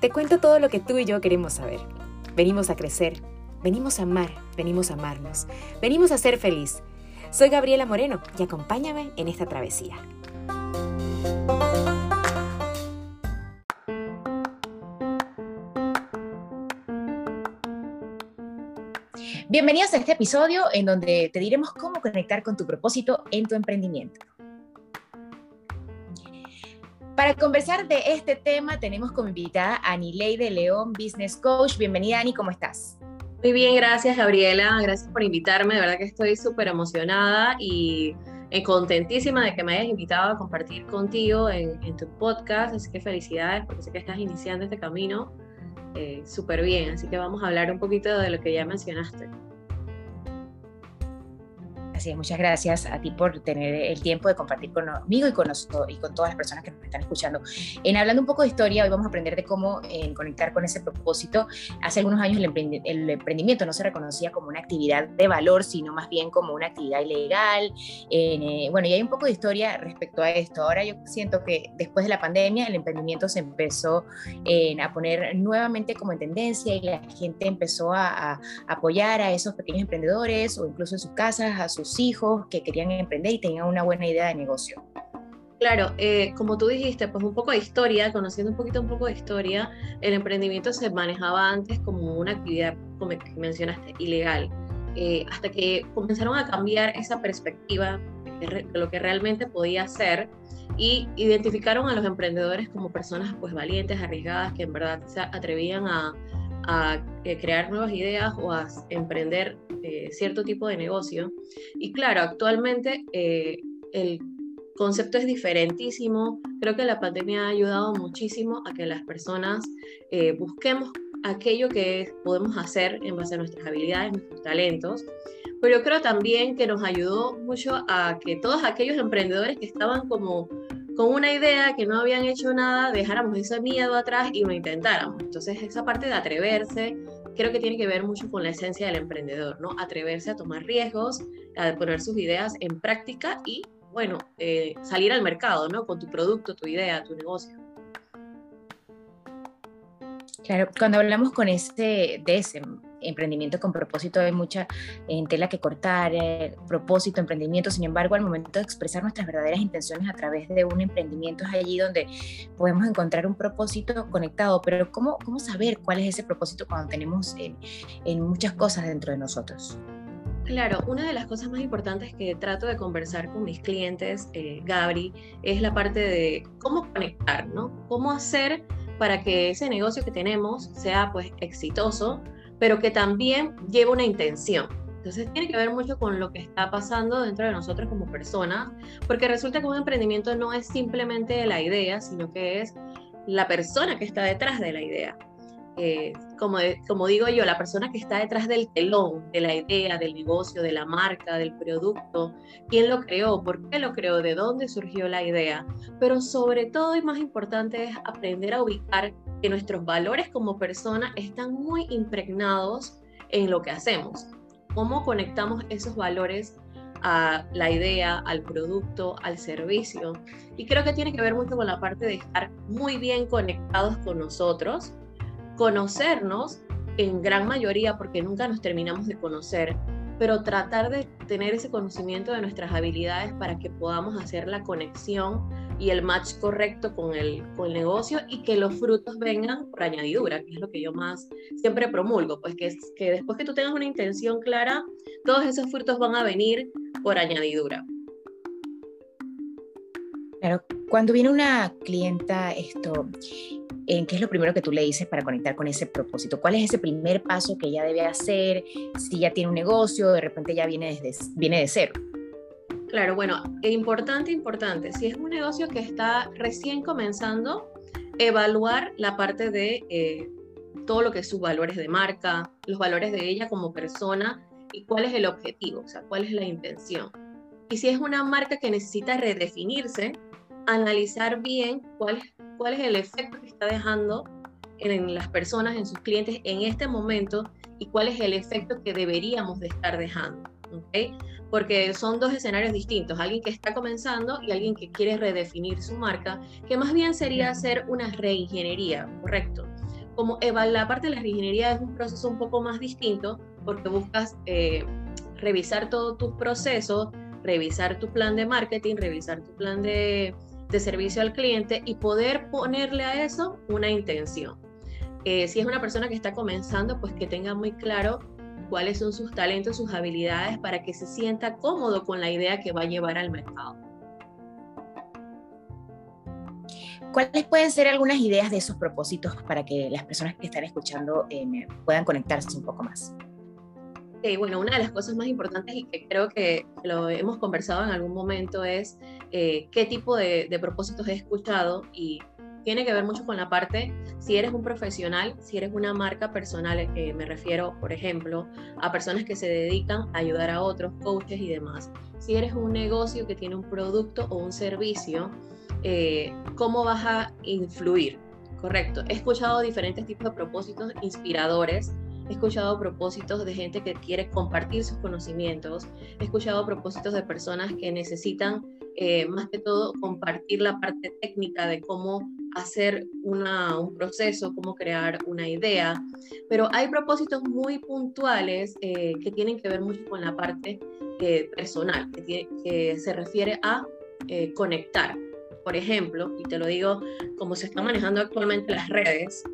Te cuento todo lo que tú y yo queremos saber. Venimos a crecer, venimos a amar, venimos a amarnos, venimos a ser feliz. Soy Gabriela Moreno y acompáñame en esta travesía. Bienvenidos a este episodio en donde te diremos cómo conectar con tu propósito en tu emprendimiento. Para conversar de este tema tenemos como invitada a Anilei de León, Business Coach. Bienvenida Ani, ¿cómo estás? Muy bien, gracias Gabriela, gracias por invitarme, de verdad que estoy súper emocionada y eh, contentísima de que me hayas invitado a compartir contigo en, tu podcast, así que felicidades porque sé que estás iniciando este camino eh, súper bien. Así que vamos a hablar un poquito de lo que ya mencionaste. Así es, muchas gracias a ti por tener el tiempo de compartir conmigo y con, y con todas las personas que nos están escuchando. En hablando un poco de historia, hoy vamos a aprender de cómo eh, conectar con ese propósito. Hace algunos años el, emprendimiento no se reconocía como una actividad de valor, sino más bien como una actividad ilegal. Eh, bueno, y hay un poco de historia respecto a esto. Ahora yo siento que después de la pandemia el emprendimiento se empezó eh, a poner nuevamente como en tendencia y la gente empezó a, a apoyar a esos pequeños emprendedores o incluso en sus casas, a sus hijos que querían emprender y tenían una buena idea de negocio. Claro, eh, como tú dijiste, pues un poco de historia, conociendo un poquito un poco de historia, el emprendimiento se manejaba antes como una actividad, como mencionaste, ilegal, eh, hasta que comenzaron a cambiar esa perspectiva de lo que realmente podía ser y identificaron a los emprendedores como personas pues valientes, arriesgadas, que en verdad se atrevían a, a eh, crear nuevas ideas o a emprender eh, cierto tipo de negocio. Y claro, actualmente eh, el concepto es diferentísimo. Creo que la pandemia ha ayudado muchísimo a que las personas busquemos aquello que podemos hacer en base a nuestras habilidades, nuestros talentos. Pero yo creo también que nos ayudó mucho a que todos aquellos emprendedores que estaban como con una idea que no habían hecho nada, dejáramos ese miedo atrás y lo intentáramos. Entonces, esa parte de atreverse, creo que tiene que ver mucho con la esencia del emprendedor, ¿no? Atreverse a tomar riesgos, a poner sus ideas en práctica y, bueno, eh, salir al mercado, ¿no? Con tu producto, tu idea, tu negocio. Claro, cuando hablamos con ese, de ese emprendimiento con propósito, hay mucha en tela que cortar, eh, propósito, emprendimiento. Sin embargo, al momento de expresar nuestras verdaderas intenciones a través de un emprendimiento es allí donde podemos encontrar un propósito conectado. Pero ¿cómo, cómo saber cuál es ese propósito cuando tenemos en, en muchas cosas dentro de nosotros? Claro, una de las cosas más importantes que trato de conversar con mis clientes, eh, Gabri, es la parte de cómo conectar, ¿no? Cómo hacer para que ese negocio que tenemos sea pues exitoso, pero que también lleve una intención. Entonces tiene que ver mucho con lo que está pasando dentro de nosotros como personas, porque resulta que un emprendimiento no es simplemente la idea, sino que es la persona que está detrás de la idea. Eh, como, como digo yo, la persona que está detrás del telón, de la idea, del negocio, de la marca, del producto, quién lo creó, por qué lo creó, de dónde surgió la idea. Pero sobre todo y más importante es aprender a ubicar que nuestros valores como persona están muy impregnados en lo que hacemos. ¿Cómo conectamos esos valores a la idea, al producto, al servicio? Y creo que tiene que ver mucho con la parte de estar muy bien conectados con nosotros, conocernos en gran mayoría, porque nunca nos terminamos de conocer, pero tratar de tener ese conocimiento de nuestras habilidades para que podamos hacer la conexión y el match correcto con el, con el negocio y que los frutos vengan por añadidura, que es lo que yo más siempre promulgo, pues que, que después que tú tengas una intención clara, todos esos frutos van a venir por añadidura. Claro, cuando viene una clienta, esto, ¿qué es lo primero que tú le dices para conectar con ese propósito? ¿Cuál es ese primer paso que ella debe hacer? Si ya tiene un negocio, de repente ya viene, desde, viene de cero. Claro, bueno, importante, importante. Si es un negocio que está recién comenzando, evaluar la parte de eh, todo lo que es sus valores de marca, los valores de ella como persona y cuál es el objetivo, o sea, cuál es la intención. Y si es una marca que necesita redefinirse, analizar bien cuál, cuál es el efecto que está dejando en las personas, en sus clientes en este momento y cuál es el efecto que deberíamos de estar dejando. ¿okay? porque son dos escenarios distintos, alguien que está comenzando y alguien que quiere redefinir su marca, que más bien sería hacer una reingeniería, ¿correcto? como la parte de la ingeniería es un proceso un poco más distinto porque buscas eh, revisar todos tus procesos, revisar tu plan de marketing, revisar tu plan de, de servicio al cliente y poder ponerle a eso una intención. Eh, si es una persona que está comenzando, pues que tenga muy claro cuáles son sus talentos, sus habilidades para que se sienta cómodo con la idea que va a llevar al mercado. ¿Cuáles pueden ser algunas ideas de esos propósitos para que las personas que están escuchando eh, puedan conectarse un poco más? Bueno, una de las cosas más importantes y que creo que lo hemos conversado en algún momento es eh, qué tipo de, de, propósitos he escuchado y tiene que ver mucho con la parte, si eres un profesional, si eres una marca personal, eh, me refiero, por ejemplo, a personas que se dedican a ayudar a otros, coaches y demás. Si eres un negocio que tiene un producto o un servicio, eh, ¿cómo vas a influir? Correcto. He escuchado diferentes tipos de propósitos inspiradores he escuchado propósitos de gente que quiere compartir sus conocimientos, he escuchado propósitos de personas que necesitan eh, más que todo compartir la parte técnica de cómo hacer un proceso, cómo crear una idea, pero hay propósitos muy puntuales eh, que tienen que ver mucho con la parte eh, personal, que, se refiere a eh, conectar. Por ejemplo, y te lo digo como se están manejando actualmente las redes,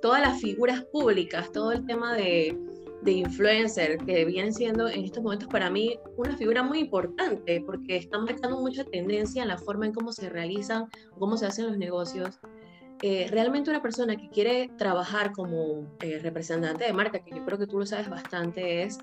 todas las figuras públicas, todo el tema de de influencer que vienen siendo en estos momentos para mí una figura muy importante porque están marcando mucha tendencia en la forma en cómo se realizan, cómo se hacen los negocios. Eh, realmente una persona que quiere trabajar como eh, representante de marca, que yo creo que tú lo sabes bastante, es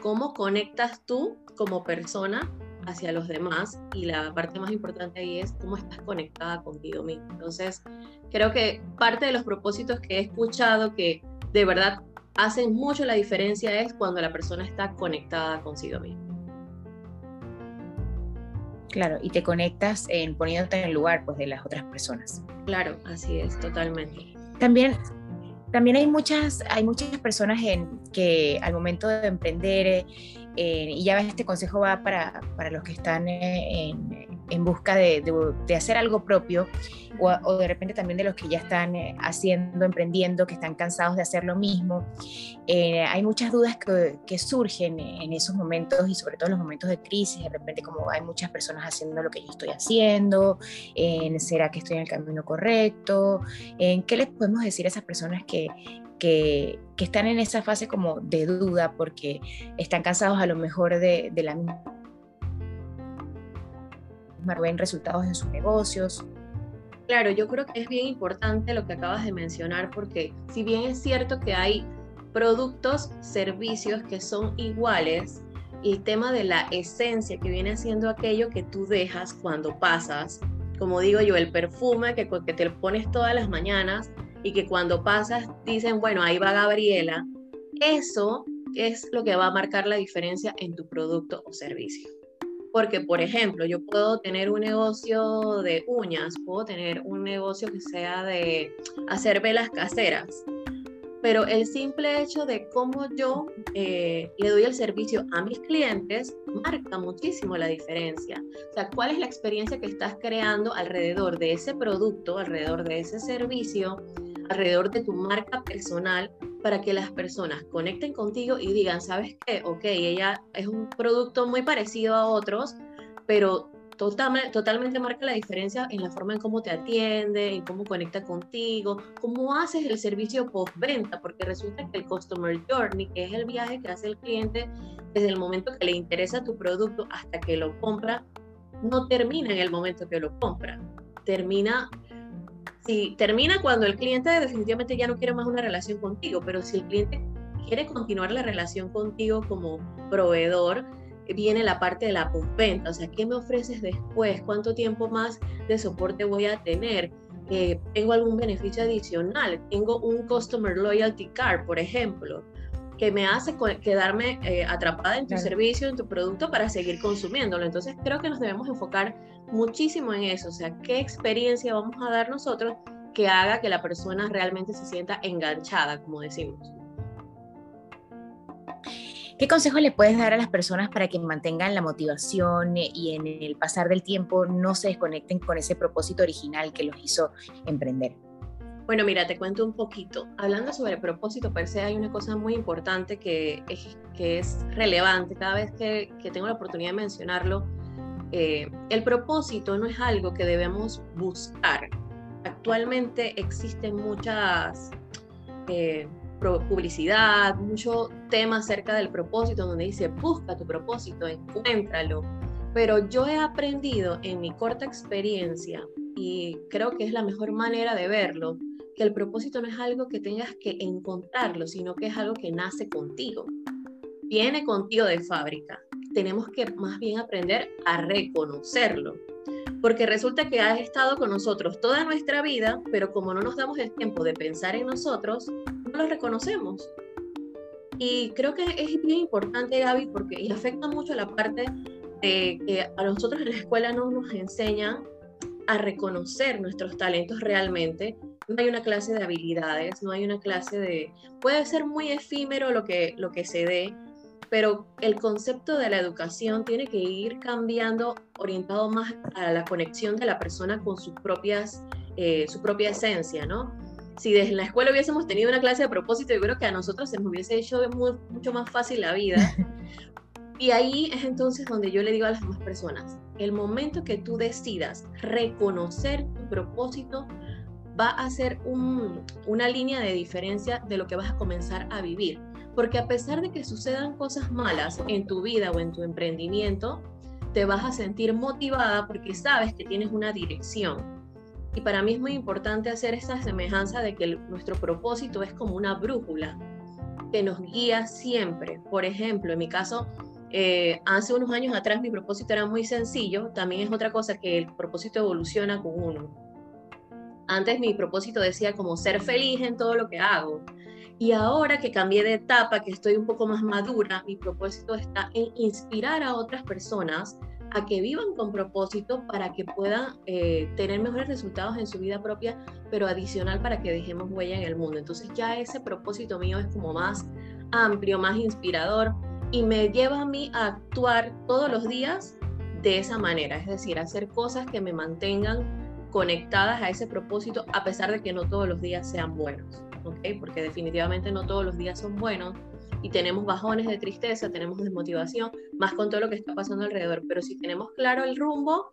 cómo conectas tú como persona hacia los demás y la parte más importante ahí es cómo estás conectada contigo mismo. Entonces, creo que parte de los propósitos que he escuchado que de verdad hacen mucho la diferencia es cuando la persona está conectada consigo misma. Claro, y te conectas en poniéndote en el lugar pues, de las otras personas. Claro, así es, totalmente. También, también hay, muchas, hay muchas personas en, que al momento de emprender, eh, y ya este consejo va para, para los que están en, en busca de, de, hacer algo propio o, de repente también de los que ya están eh, haciendo, emprendiendo, que están cansados de hacer lo mismo. Eh, hay muchas dudas que, que, surgen en esos momentos y sobre todo en los momentos de crisis, de repente como hay muchas personas haciendo lo que yo estoy haciendo, en ¿será que estoy en el camino correcto? ¿En qué les podemos decir a esas personas que, que, están en esa fase como de duda porque están cansados a lo mejor de, de la misma ven resultados en sus negocios. Claro, yo creo que es bien importante lo que acabas de mencionar porque si bien es cierto que hay productos, servicios que son iguales, el tema de la esencia que viene siendo aquello que tú dejas cuando pasas, como digo yo, el perfume que, que te pones todas las mañanas y que cuando pasas dicen, bueno, ahí va Gabriela, eso es lo que va a marcar la diferencia en tu producto o servicio. Porque, por ejemplo, yo puedo tener un negocio de uñas, puedo tener un negocio que sea de hacer velas caseras, pero el simple hecho de cómo yo eh, le doy el servicio a mis clientes marca muchísimo la diferencia. O sea, cuál es la experiencia que estás creando alrededor de ese producto, alrededor de ese servicio, alrededor de tu marca personal para que las personas conecten contigo y digan, ¿sabes qué? Ok, ella es un producto muy parecido a otros, pero totalmente, totalmente marca la diferencia en la forma en cómo te atiende, en cómo conecta contigo, cómo haces el servicio postventa, porque resulta que el Customer Journey, que es el viaje que hace el cliente desde el momento que le interesa tu producto hasta que lo compra, no termina en el momento que lo compra, termina si termina cuando el cliente definitivamente ya no quiere más una relación contigo, pero si el cliente quiere continuar la relación contigo como proveedor, viene la parte de la postventa, o sea, ¿qué me ofreces después? ¿Cuánto tiempo más de soporte voy a tener? Eh, ¿Tengo algún beneficio adicional? ¿Tengo un Customer Loyalty Card, por ejemplo? Que me hace quedarme eh, atrapada en tu servicio, en tu producto para seguir consumiéndolo. Entonces creo que nos debemos enfocar muchísimo en eso, o sea, qué experiencia vamos a dar nosotros que haga que la persona realmente se sienta enganchada, como decimos. ¿Qué consejos le puedes dar a las personas para que mantengan la motivación y en el pasar del tiempo no se desconecten con ese propósito original que los hizo emprender? Bueno, mira, te cuento un poquito. Hablando sobre propósito per se, hay una cosa muy importante que es, que es relevante cada vez que, que tengo la oportunidad de mencionarlo. Eh, el propósito no es algo que debemos buscar. Actualmente existen muchas eh, publicidad, mucho tema acerca del propósito, donde dice, busca tu propósito, encuéntralo. Pero yo he aprendido en mi corta experiencia, y creo que es la mejor manera de verlo, que el propósito no es algo que tengas que encontrarlo, sino que es algo que nace contigo. Viene contigo de fábrica. Tenemos que más bien aprender a reconocerlo. Porque resulta que has estado con nosotros toda nuestra vida, pero como no nos damos el tiempo de pensar en nosotros, no lo reconocemos. Y creo que es bien importante, Gaby, porque y afecta mucho la parte de que a nosotros en la escuela no nos enseñan a reconocer nuestros talentos realmente. No hay una clase de habilidades, no hay una clase de... Puede ser muy efímero lo que, lo que se dé, pero el concepto de la educación tiene que ir cambiando, orientado más a la conexión de la persona con sus propias, eh, su propia esencia, ¿no? Si desde la escuela hubiésemos tenido una clase de propósito, yo creo que a nosotros se nos hubiese hecho mucho más fácil la vida. Y ahí es entonces donde yo le digo a las demás personas, el momento que tú decidas reconocer tu propósito va a ser una línea de diferencia de lo que vas a comenzar a vivir. Porque a pesar de que sucedan cosas malas en tu vida o en tu emprendimiento, te vas a sentir motivada porque sabes que tienes una dirección. Y para mí es muy importante hacer esa semejanza de que nuestro propósito es como una brújula que nos guía siempre. Por ejemplo, en mi caso, eh, hace unos años atrás mi propósito era muy sencillo, también es otra cosa que el propósito evoluciona con uno. Antes mi propósito decía como ser feliz en todo lo que hago. Y ahora que cambié de etapa, que estoy un poco más madura, mi propósito está en inspirar a otras personas a que vivan con propósito para que puedan eh, tener mejores resultados en su vida propia, pero adicional para que dejemos huella en el mundo. Entonces ya ese propósito mío es como más amplio, más inspirador y me lleva a mí a actuar todos los días de esa manera, es decir, hacer cosas que me mantengan conectadas a ese propósito a pesar de que no todos los días sean buenos, ¿ok? Porque definitivamente no todos los días son buenos y tenemos bajones de tristeza, tenemos desmotivación, más con todo lo que está pasando alrededor, pero si tenemos claro el rumbo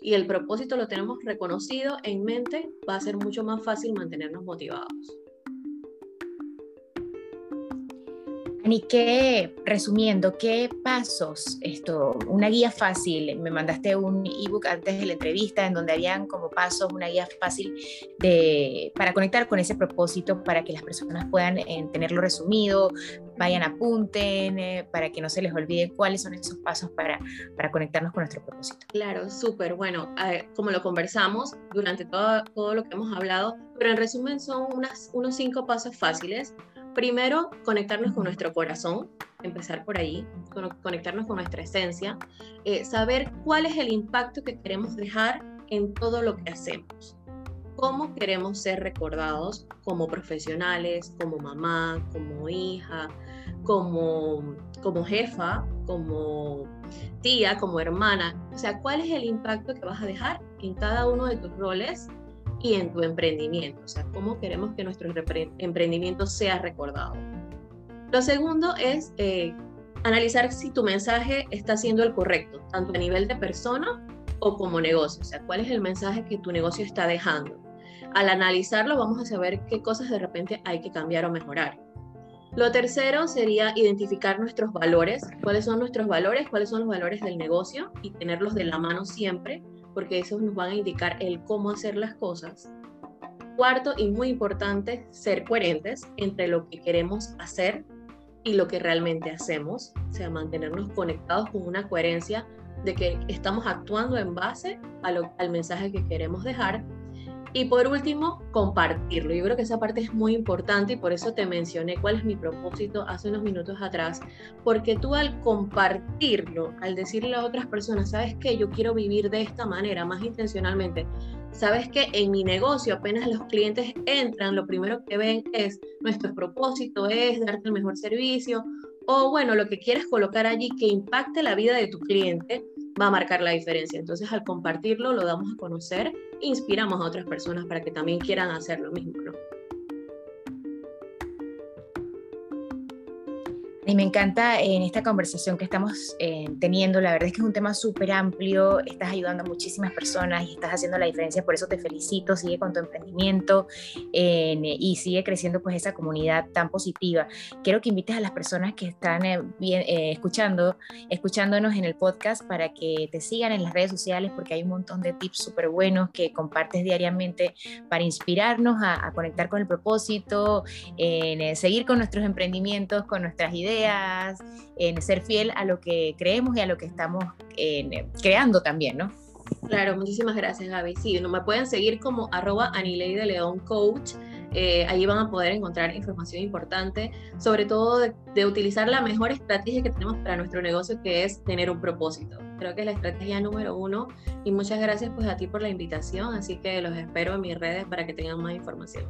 y el propósito lo tenemos reconocido en mente, va a ser mucho más fácil mantenernos motivados. Ani, qué, resumiendo, ¿qué pasos, esto, una guía fácil? Me mandaste un ebook antes de la entrevista en donde habían como pasos, una guía fácil de, para conectar con ese propósito, para que las personas puedan eh, tenerlo resumido, vayan, apunten, eh, para que no se les olvide cuáles son esos pasos para, para conectarnos con nuestro propósito. Claro, súper. Bueno, como lo conversamos durante todo, todo lo que hemos hablado, pero en resumen son unas, unos cinco pasos fáciles primero, conectarnos con nuestro corazón, empezar por ahí, conectarnos con nuestra esencia, eh, saber cuál es el impacto que queremos dejar en todo lo que hacemos. Cómo queremos ser recordados como profesionales, como mamá, como hija, como, como jefa, como tía, como hermana. O sea, ¿cuál es el impacto que vas a dejar en cada uno de tus roles y en tu emprendimiento, o sea, cómo queremos que nuestro emprendimiento sea recordado. Lo segundo es eh, analizar si tu mensaje está siendo el correcto, tanto a nivel de persona o como negocio, o sea, cuál es el mensaje que tu negocio está dejando. Al analizarlo vamos a saber qué cosas de repente hay que cambiar o mejorar. Lo tercero sería identificar nuestros valores, cuáles son nuestros valores, cuáles son los valores del negocio y tenerlos de la mano siempre porque esos nos van a indicar el cómo hacer las cosas. Cuarto y muy importante, ser coherentes entre lo que queremos hacer y lo que realmente hacemos, o sea, mantenernos conectados con una coherencia de que estamos actuando en base al mensaje que queremos dejar y por último, compartirlo. Yo creo que esa parte es muy importante y por eso te mencioné cuál es mi propósito hace unos minutos atrás, porque tú al compartirlo, al decirle a otras personas, sabes que yo quiero vivir de esta manera, más intencionalmente, sabes que en mi negocio apenas los clientes entran, lo primero que ven es nuestro propósito es darte el mejor servicio o bueno, lo que quieres colocar allí que impacte la vida de tu cliente va a marcar la diferencia. Entonces, al compartirlo, lo damos a conocer, inspiramos a otras personas para que también quieran hacer lo mismo, ¿no? Y me encanta en esta conversación que estamos eh, teniendo, la verdad es que es un tema súper amplio, estás ayudando a muchísimas personas y estás haciendo la diferencia, por eso te felicito, sigue con tu emprendimiento y sigue creciendo pues esa comunidad tan positiva. Quiero que invites a las personas que están eh, bien, eh, escuchando, escuchándonos en el podcast para que te sigan en las redes sociales porque hay un montón de tips súper buenos que compartes diariamente para inspirarnos a, a conectar con el propósito, en seguir con nuestros emprendimientos, con nuestras ideas en ser fiel a lo que creemos y a lo que estamos creando también, ¿no? Claro, muchísimas gracias Gaby. Sí, no me pueden seguir como arroba Anilei de León Coach. Eh, allí van a poder encontrar información importante, sobre todo de, de, utilizar la mejor estrategia que tenemos para nuestro negocio, que es tener un propósito. Creo que es la estrategia número uno y muchas gracias pues a ti por la invitación, así que los espero en mis redes para que tengan más información.